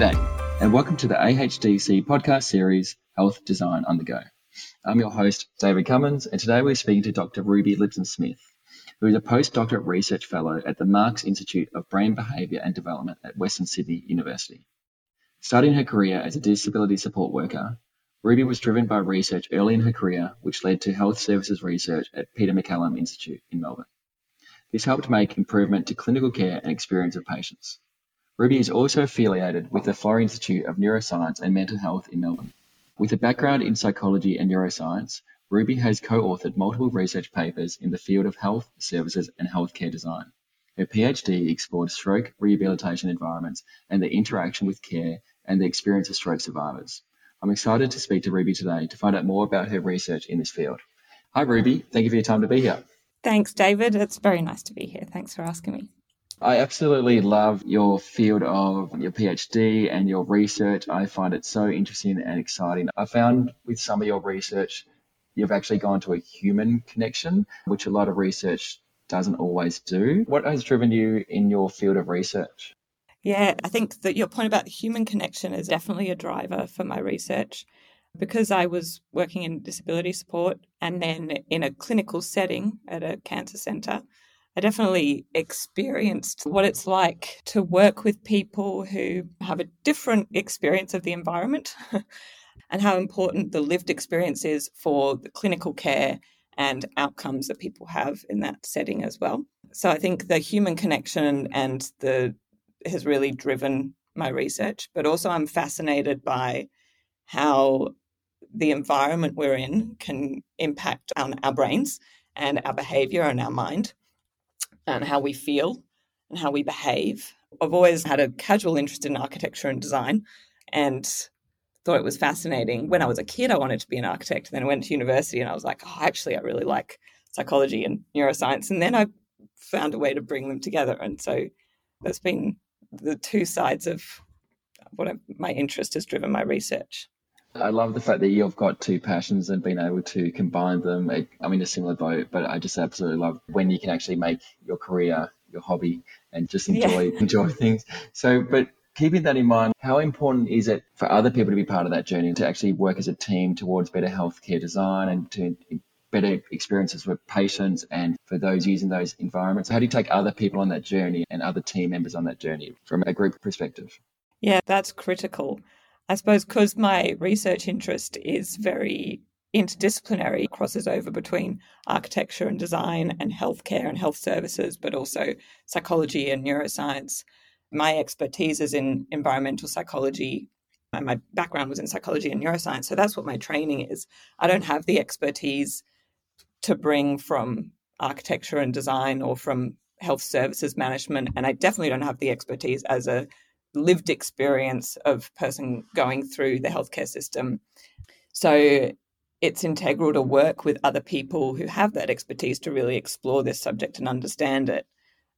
G'day, and welcome to the AHDC podcast series, Health Design on the Go. I'm your host, David Cummins, and today we're speaking to Dr. Ruby Lipson Smith, who is a postdoctorate research fellow at the MARCS Institute of Brain Behaviour and Development at Western Sydney University. Starting her career as a disability support worker, Ruby was driven by research early in her career, which led to health services research at Peter MacCallum Institute in Melbourne. This helped make improvement to clinical care and experience of patients. Ruby is also affiliated with the Florey Institute of Neuroscience and Mental Health in Melbourne. With a background in psychology and neuroscience, Ruby has co-authored multiple research papers in the field of health services and healthcare design. Her PhD explored stroke rehabilitation environments and the interaction with care and the experience of stroke survivors. I'm excited to speak to Ruby today to find out more about her research in this field. Hi, Ruby. Thank you for your time to be here. Thanks, David. It's very nice to be here. Thanks for asking me. I absolutely love your field of your PhD and your research. I find it so interesting and exciting. I found with some of your research, you've actually gone to a human connection, which a lot of research doesn't always do. What has driven you in your field of research? Yeah, I think that your point about the human connection is definitely a driver for my research. Because I was working in disability support and then in a clinical setting at a cancer centre, I definitely experienced what it's like to work with people who have a different experience of the environment and how important the lived experience is for the clinical care and outcomes that people have in that setting as well. So I think the human connection and the has really driven my research, but also I'm fascinated by how the environment we're in can impact on our brains and our behavior and our mind and how mm-hmm. we feel and how we behave. I've always had a casual interest in architecture and design and thought it was fascinating. When I was a kid, I wanted to be an architect. Then I went to university and I was like, oh, actually, I really like psychology and neuroscience. And then I found a way to bring them together. And so that's been the two sides of what I, my interest has driven my research. I love the fact that you've got two passions and being able to combine them. I'm in a similar boat, but I just absolutely love when you can actually make your career your hobby and just enjoy yeah. enjoy things. So, but keeping that in mind, how important is it for other people to be part of that journey to actually work as a team towards better healthcare design and to better experiences for patients and for those using those environments? How do you take other people on that journey and other team members on that journey from a group perspective? Yeah, that's critical. I suppose because my research interest is very interdisciplinary, crosses over between architecture and design and healthcare and health services, but also psychology and neuroscience. My expertise is in environmental psychology. And my background was in psychology and neuroscience. So that's what my training is. I don't have the expertise to bring from architecture and design or from health services management. And I definitely don't have the expertise as a lived experience of person going through the healthcare system. So it's integral to work with other people who have that expertise to really explore this subject and understand it.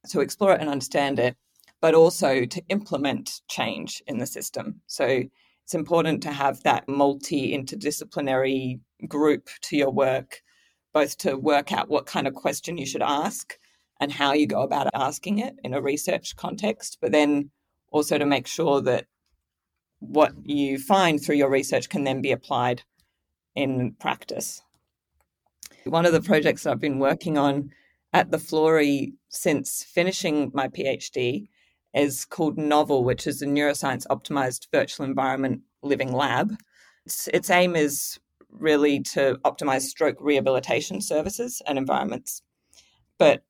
To explore it and understand it, but also to implement change in the system. So it's important to have that multi interdisciplinary group to your work, both to work out what kind of question you should ask and how you go about asking it in a research context, but then also to make sure that what you find through your research can then be applied in practice. One of the projects that I've been working on at the Florey since finishing my PhD is called Novel, which is a neuroscience optimized virtual environment living lab. Its, its aim is really to optimize stroke rehabilitation services and environments. But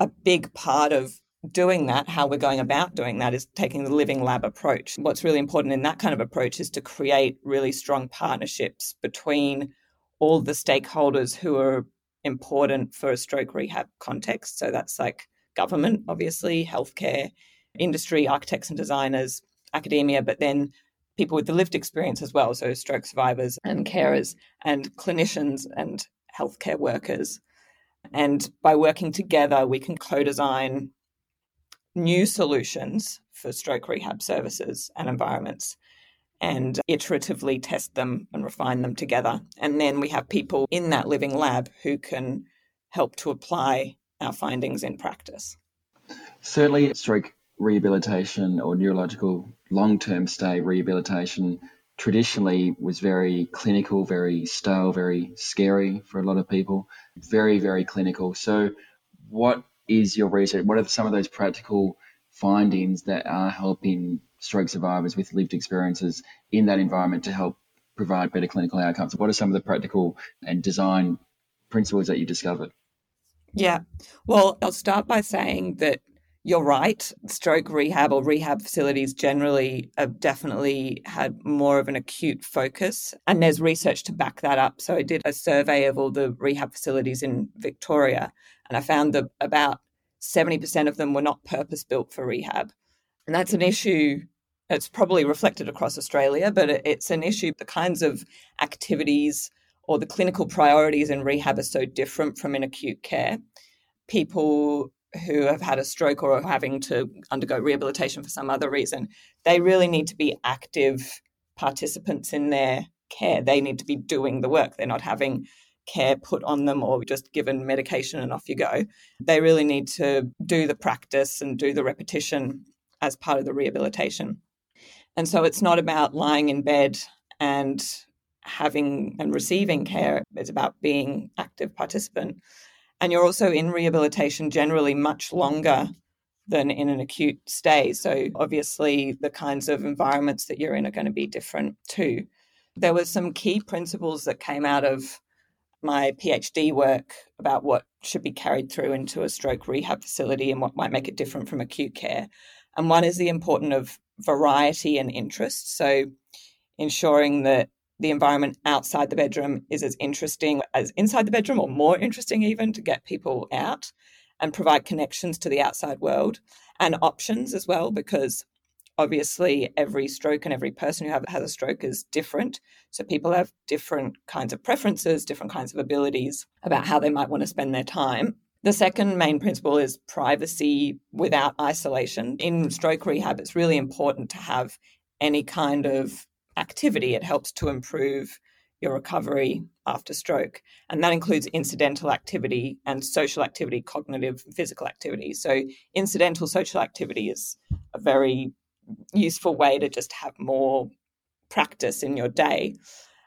a big part of doing that, how we're going about doing that, is taking the living lab approach. What's really important in that kind of approach is to create really strong partnerships between all the stakeholders who are important for a stroke rehab context. So that's like government, obviously, healthcare, industry, architects and designers, academia, but then people with the lived experience as well. So stroke survivors and carers and clinicians and healthcare workers. And by working together, we can co design new solutions for stroke rehab services and environments and iteratively test them and refine them together. And then we have people in that living lab who can help to apply our findings in practice. Certainly, stroke rehabilitation or neurological long term stay rehabilitation traditionally was very clinical, very stale, very scary for a lot of people. Very, very clinical. So, what is your research? What are some of those practical findings that are helping stroke survivors with lived experiences in that environment to help provide better clinical outcomes? What are some of the practical and design principles that you discovered? Yeah. Well, I'll start by saying that you're right. Stroke rehab or rehab facilities generally have definitely had more of an acute focus. And there's research to back that up. So I did a survey of all the rehab facilities in Victoria, and I found that about 70% of them were not purpose built for rehab. And that's an issue it's probably reflected across Australia, but it's an issue. The kinds of activities or the clinical priorities in rehab are so different from in acute care. People who have had a stroke or are having to undergo rehabilitation for some other reason, they really need to be active participants in their care. They need to be doing the work. They're not having care put on them or just given medication and off you go. They really need to do the practice and do the repetition as part of the rehabilitation. And so it's not about lying in bed and having and receiving care, it's about being active participant. And you're also in rehabilitation generally much longer than in an acute stay. So obviously the kinds of environments that you're in are going to be different too. There were some key principles that came out of my PhD work about what should be carried through into a stroke rehab facility and what might make it different from acute care. And one is the importance of variety and interest. So ensuring that the environment outside the bedroom is as interesting as inside the bedroom or more interesting even to get people out and provide connections to the outside world and options as well because obviously every stroke and every person who have, has a stroke is different so people have different kinds of preferences different kinds of abilities about how they might want to spend their time the second main principle is privacy without isolation. In stroke rehab, it's really important to have any kind of activity. It helps to improve your recovery after stroke. And that includes incidental activity and social activity, cognitive, physical activity. So, incidental social activity is a very useful way to just have more practice in your day,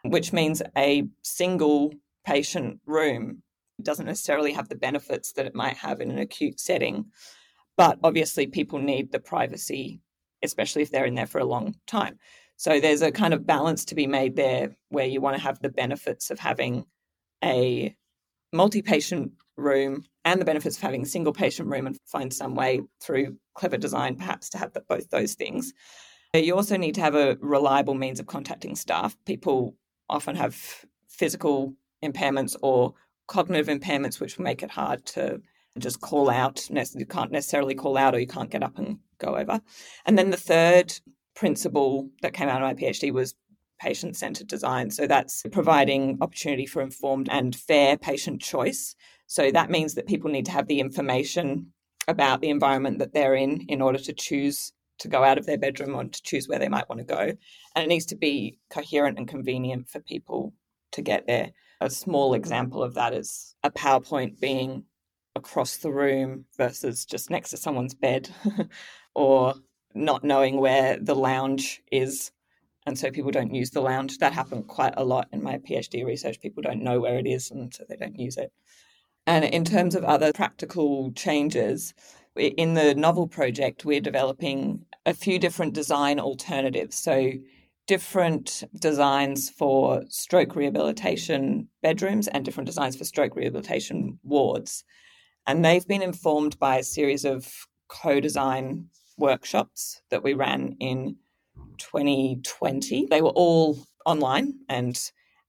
which means a single patient room doesn't necessarily have the benefits that it might have in an acute setting. But obviously, people need the privacy, especially if they're in there for a long time. So there's a kind of balance to be made there where you want to have the benefits of having a multi patient room and the benefits of having a single patient room and find some way through clever design perhaps to have both those things. You also need to have a reliable means of contacting staff. People often have physical impairments or cognitive impairments, which make it hard to just call out. You can't necessarily call out or you can't get up and go over. And then the third principle that came out of my PhD was patient centered design. So that's providing opportunity for informed and fair patient choice. So that mm-hmm. means that people need to have the information about the environment that they're in in order to choose to go out of their bedroom or to choose where they might want to go. And it needs to be coherent and convenient for people to get there. A small example of that is a PowerPoint being across the room versus just next to someone's bed, or not knowing where the lounge is. And so people don't use the lounge. That happened quite a lot in my PhD research. People don't know where it is, and so they don't use it. And in terms of other practical changes, in the novel project, we're developing a few different design alternatives. So different designs for stroke rehabilitation bedrooms and different designs for stroke rehabilitation wards. And they've been informed by a series of co design workshops that we ran in 2020. They were all online, and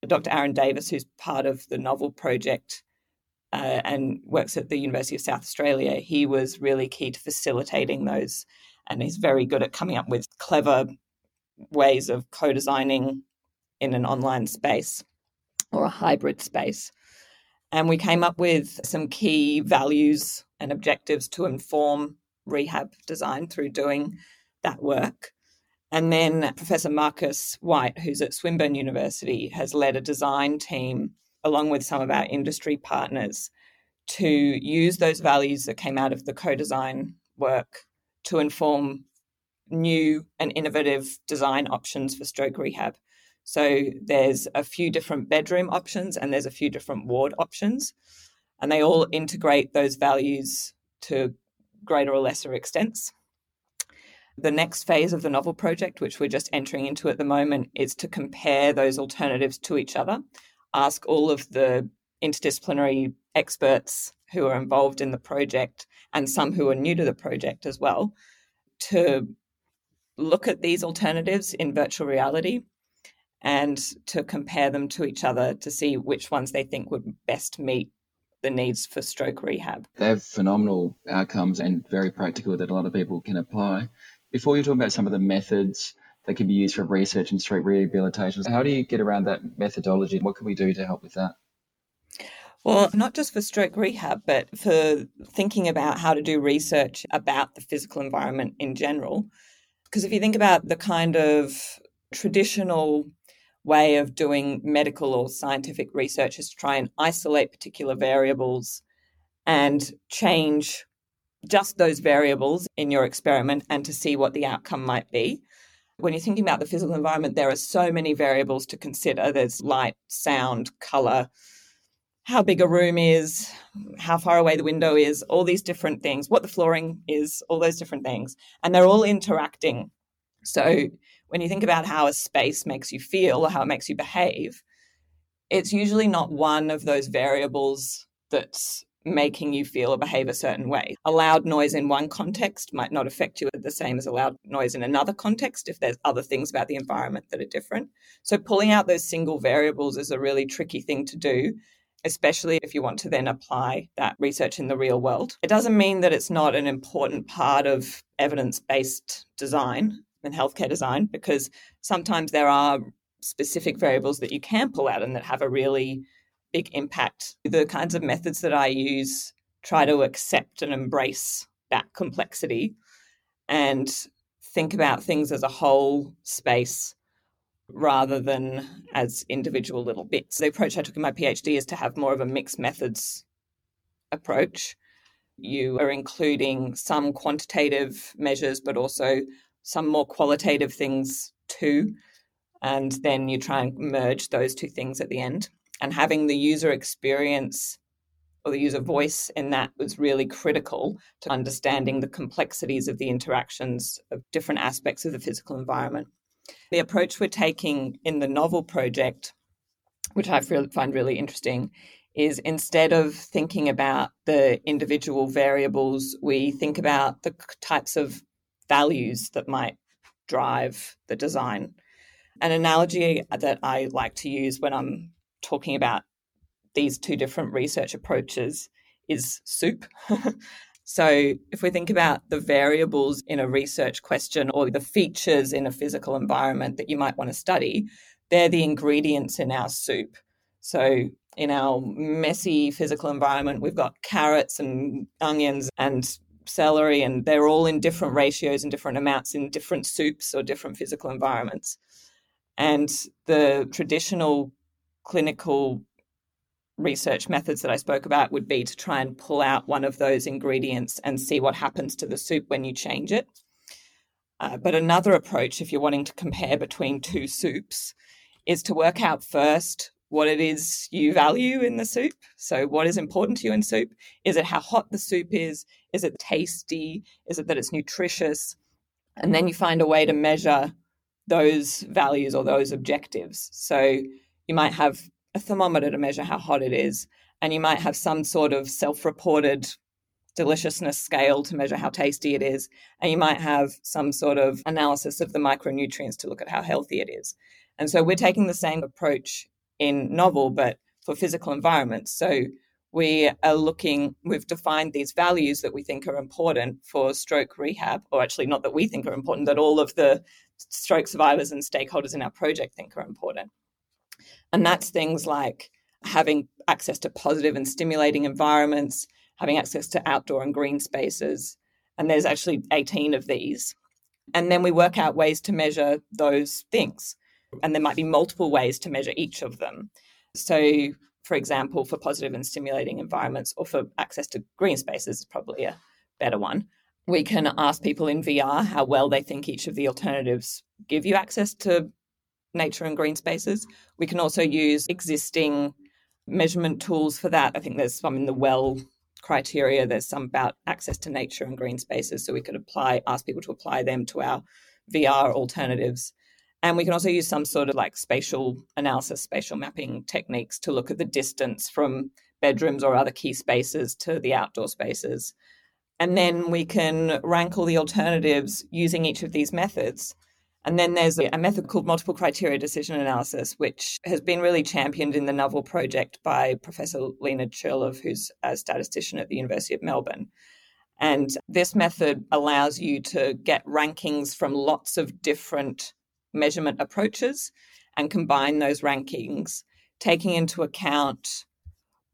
Dr. Aaron Davis, who's part of the novel project uh, and works at the University of South Australia, he was really key to facilitating those. And he's very good at coming up with clever ways of co designing in an online space or a hybrid space. And we came up with some key values and objectives to inform rehab design through doing that work. And then Professor Marcus White, who's at Swinburne University, has led a design team along with some of our industry partners to use those values that came out of the co design work to inform new and innovative design options for stroke rehab. So there's a few different bedroom options and there's a few different ward options. And they all integrate those values to greater or lesser extents. The next phase of the novel project, which we're just entering into at the moment, is to compare those alternatives to each other, ask all of the interdisciplinary experts who are involved in the project and some who are new to the project as well to look at these alternatives in virtual reality and to compare them to each other to see which ones they think would best meet the needs for stroke rehab. They have phenomenal outcomes and very practical that a lot of people can apply. Before you talk about some of the methods that can be used for research and stroke rehabilitation, how do you get around that methodology? What can we do to help with that? Well, not just for stroke rehab, but for thinking about how to do research about the physical environment in general. Because if you think about the kind of traditional way of doing medical or scientific research is to try and isolate particular variables and change just those variables in your experiment and to see what the outcome might be. When you're thinking about the physical environment, there are so many variables to consider. There's light, sound, color, how big a room is, how far away the window is, all these different things, what the flooring is, all those different things. And they're all interacting. So when you think about how a space makes you feel or how it makes you behave, it's usually not one of those variables that's making you feel or behave a certain way. A loud noise in one context might not affect you the same as a loud noise in another context if there's other things about the environment that are different. So pulling out those single variables is a really tricky thing to do. Especially if you want to then apply that research in the real world. It doesn't mean that it's not an important part of evidence based design and healthcare design because sometimes there are specific variables that you can pull out and that have a really big impact. The kinds of methods that I use try to accept and embrace that complexity and think about things as a whole space rather than as individual little bits. The approach I took in my PhD is to have more of a mixed methods approach. You are including some quantitative measures, but also some more qualitative things too. And then you try and merge those two things at the end. And having the user experience or the user voice in that was really critical to understanding the complexities of the interactions of different aspects of the physical environment. The approach we're taking in the novel project, which I find really interesting, is instead of thinking about the individual variables, we think about the types of values that might drive the design. An analogy that I like to use when I'm talking mm-hmm. about these two different research approaches is soup. so, if we think about the variables in a research question or the features in a physical environment that you might want to study, they're the ingredients in our soup. So, in our messy physical environment, we've got carrots and onions and celery, and they're all in different ratios and different amounts in different soups or different physical environments. And the traditional clinical research methods that I spoke about would be to try and pull out one of those ingredients and see what happens to the soup when you change it. Uh, but another approach, if you're wanting to compare between two soups, is to work out first what it is you value in the soup. So, what is important to you in soup? Is it how hot the soup is? Is it tasty? Is it that it's nutritious? And then you find a way to measure those values or those objectives. So, you might have a thermometer to measure how hot it is, and you might have some sort of self reported deliciousness scale to measure how tasty it is, and you might have some sort of analysis of the micronutrients to look at how healthy it is. And so, we're taking the same approach in novel, but for physical environments. So we are looking, we've defined these values that we think are important for stroke rehab, or actually not that we think are important, that all of the stroke survivors and stakeholders in our project think are important. And that's things like having access to positive and stimulating environments, having access to outdoor and green spaces. And there's actually 18 of these. And then we work out ways to measure those things and there might be multiple ways to measure each of them. So, for example, for positive and stimulating environments or for access to green spaces is probably a better one. We can ask people in VR how well they think each of the alternatives give you access to nature and green spaces. We can also use existing measurement tools for that. I think there's some in the WELL criteria. There's some about access to nature and green spaces. So we could apply, ask people to apply them to our VR alternatives. And we can also use some sort of like spatial analysis, spatial mapping techniques to look at the distance from bedrooms or other key spaces to the outdoor spaces. And then we can rank all the alternatives using each of these methods. And then there's a method called multiple criteria decision analysis, which has been really championed in the Novel project by Professor Lena Churilov, who's a statistician at the University of Melbourne. And this method allows you to get rankings from lots of different measurement approaches and combine those rankings, taking into account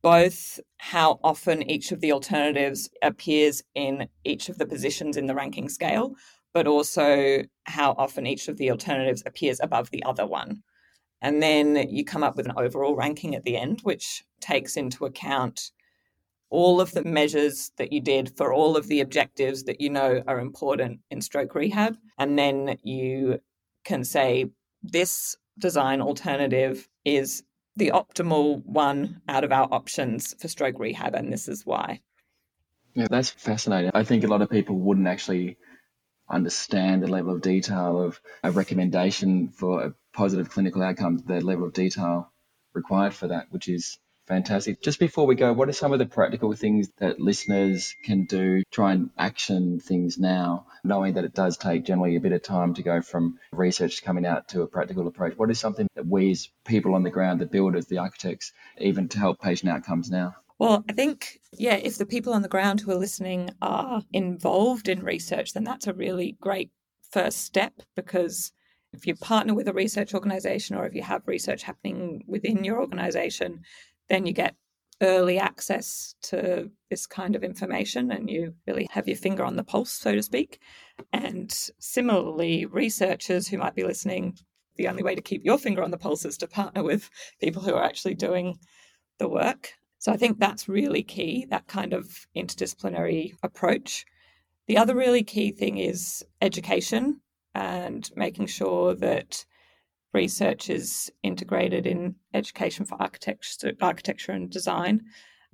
both how often each of the alternatives appears in each of the positions in the ranking scale, but also how often each of the alternatives appears above the other one. And then you come up with an overall ranking at the end, which takes into account all of the measures that you did for all of the objectives that you know are important in stroke rehab. And then you can say, this design alternative is the optimal one out of our options for stroke rehab, and this is why. Yeah, that's fascinating. I think a lot of people wouldn't actually understand the level of detail of a recommendation for a positive clinical outcome, the level of detail required for that, which is fantastic. Just before we go, what are some of the practical things that listeners can do, try and action things now, knowing that it does take generally a bit of time to go from research coming out to a practical approach? What is something that we as people on the ground, the builders, the architects, even to help patient outcomes now? Well, I think, yeah, if the people on the ground who are listening are involved in research, then that's a really great first step because if you partner with a research organization or if you have research happening within your organization, then you get early access to this kind of information and you really have your finger on the pulse, so to speak. And similarly, researchers who might be listening, the only way to keep your finger on the pulse is to partner with people who are actually doing the work. So I think that's really key, that kind of interdisciplinary approach. The other really key thing is education and making sure that research is integrated in education for architecture, architecture and design.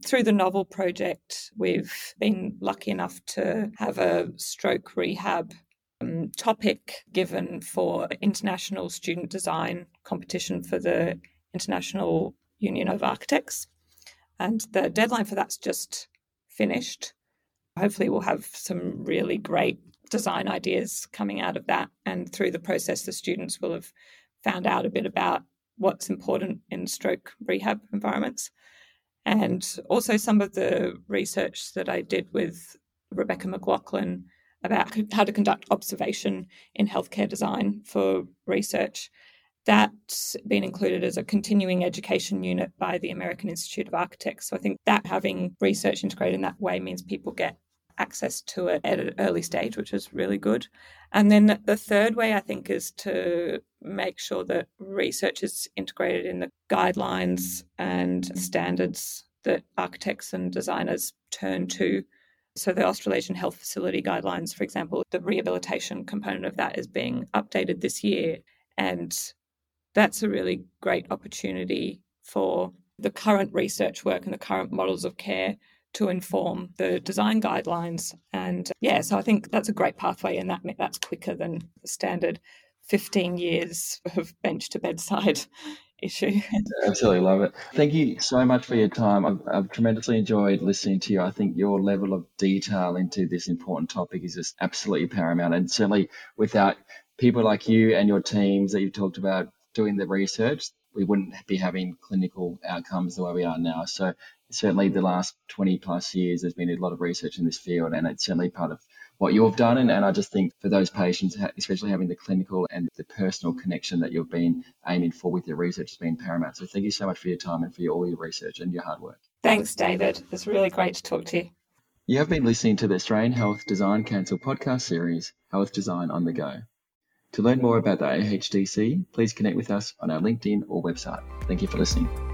Through the Novel project, we've been lucky enough to have a stroke rehab um, topic given for international student design competition for the International Union of Architects. And the deadline for that's just finished. Hopefully, we'll have some really great design ideas coming out of that. And through the process, the students will have found out a bit about what's important in stroke rehab environments. And also some of the research that I did with Rebecca McLaughlin about how to conduct observation in healthcare design for research that's been included as a continuing education unit by the American Institute of Architects. So I think that having research integrated in that way means people get access to it at an early stage, which is really good. And then the third way, I think, is to make sure that research is integrated in the guidelines and standards that architects and designers turn to. So, the Australasian Health Facility Guidelines, for example, the rehabilitation component of that is being updated this year. And that's a really great opportunity for the current research work and the current models of care to inform the design guidelines. And uh, yeah, so I think that's a great pathway, and that that's quicker than the standard 15 years of bench to bedside issue. Absolutely love it. Thank you so much for your time. I've, I've, tremendously enjoyed listening to you. I think your level of detail into this important topic is just absolutely paramount. And certainly without people like you and your teams that you've talked about doing the research, we wouldn't be having clinical outcomes the way we are now. So certainly the last 20 plus years, there's been a lot of research in this field, and it's certainly part of what you've done. And, and I just think for those patients, especially having the clinical and the personal connection that you've been aiming for with your research has been paramount. So thank you so much for your time and for your, all your research and your hard work. Thanks, David. It's really great to talk to you. You have been listening to the Australian Health Design Council podcast series, Health Design on the Go. To learn more about the AHDC, please connect with us on our LinkedIn or website. Thank you for listening.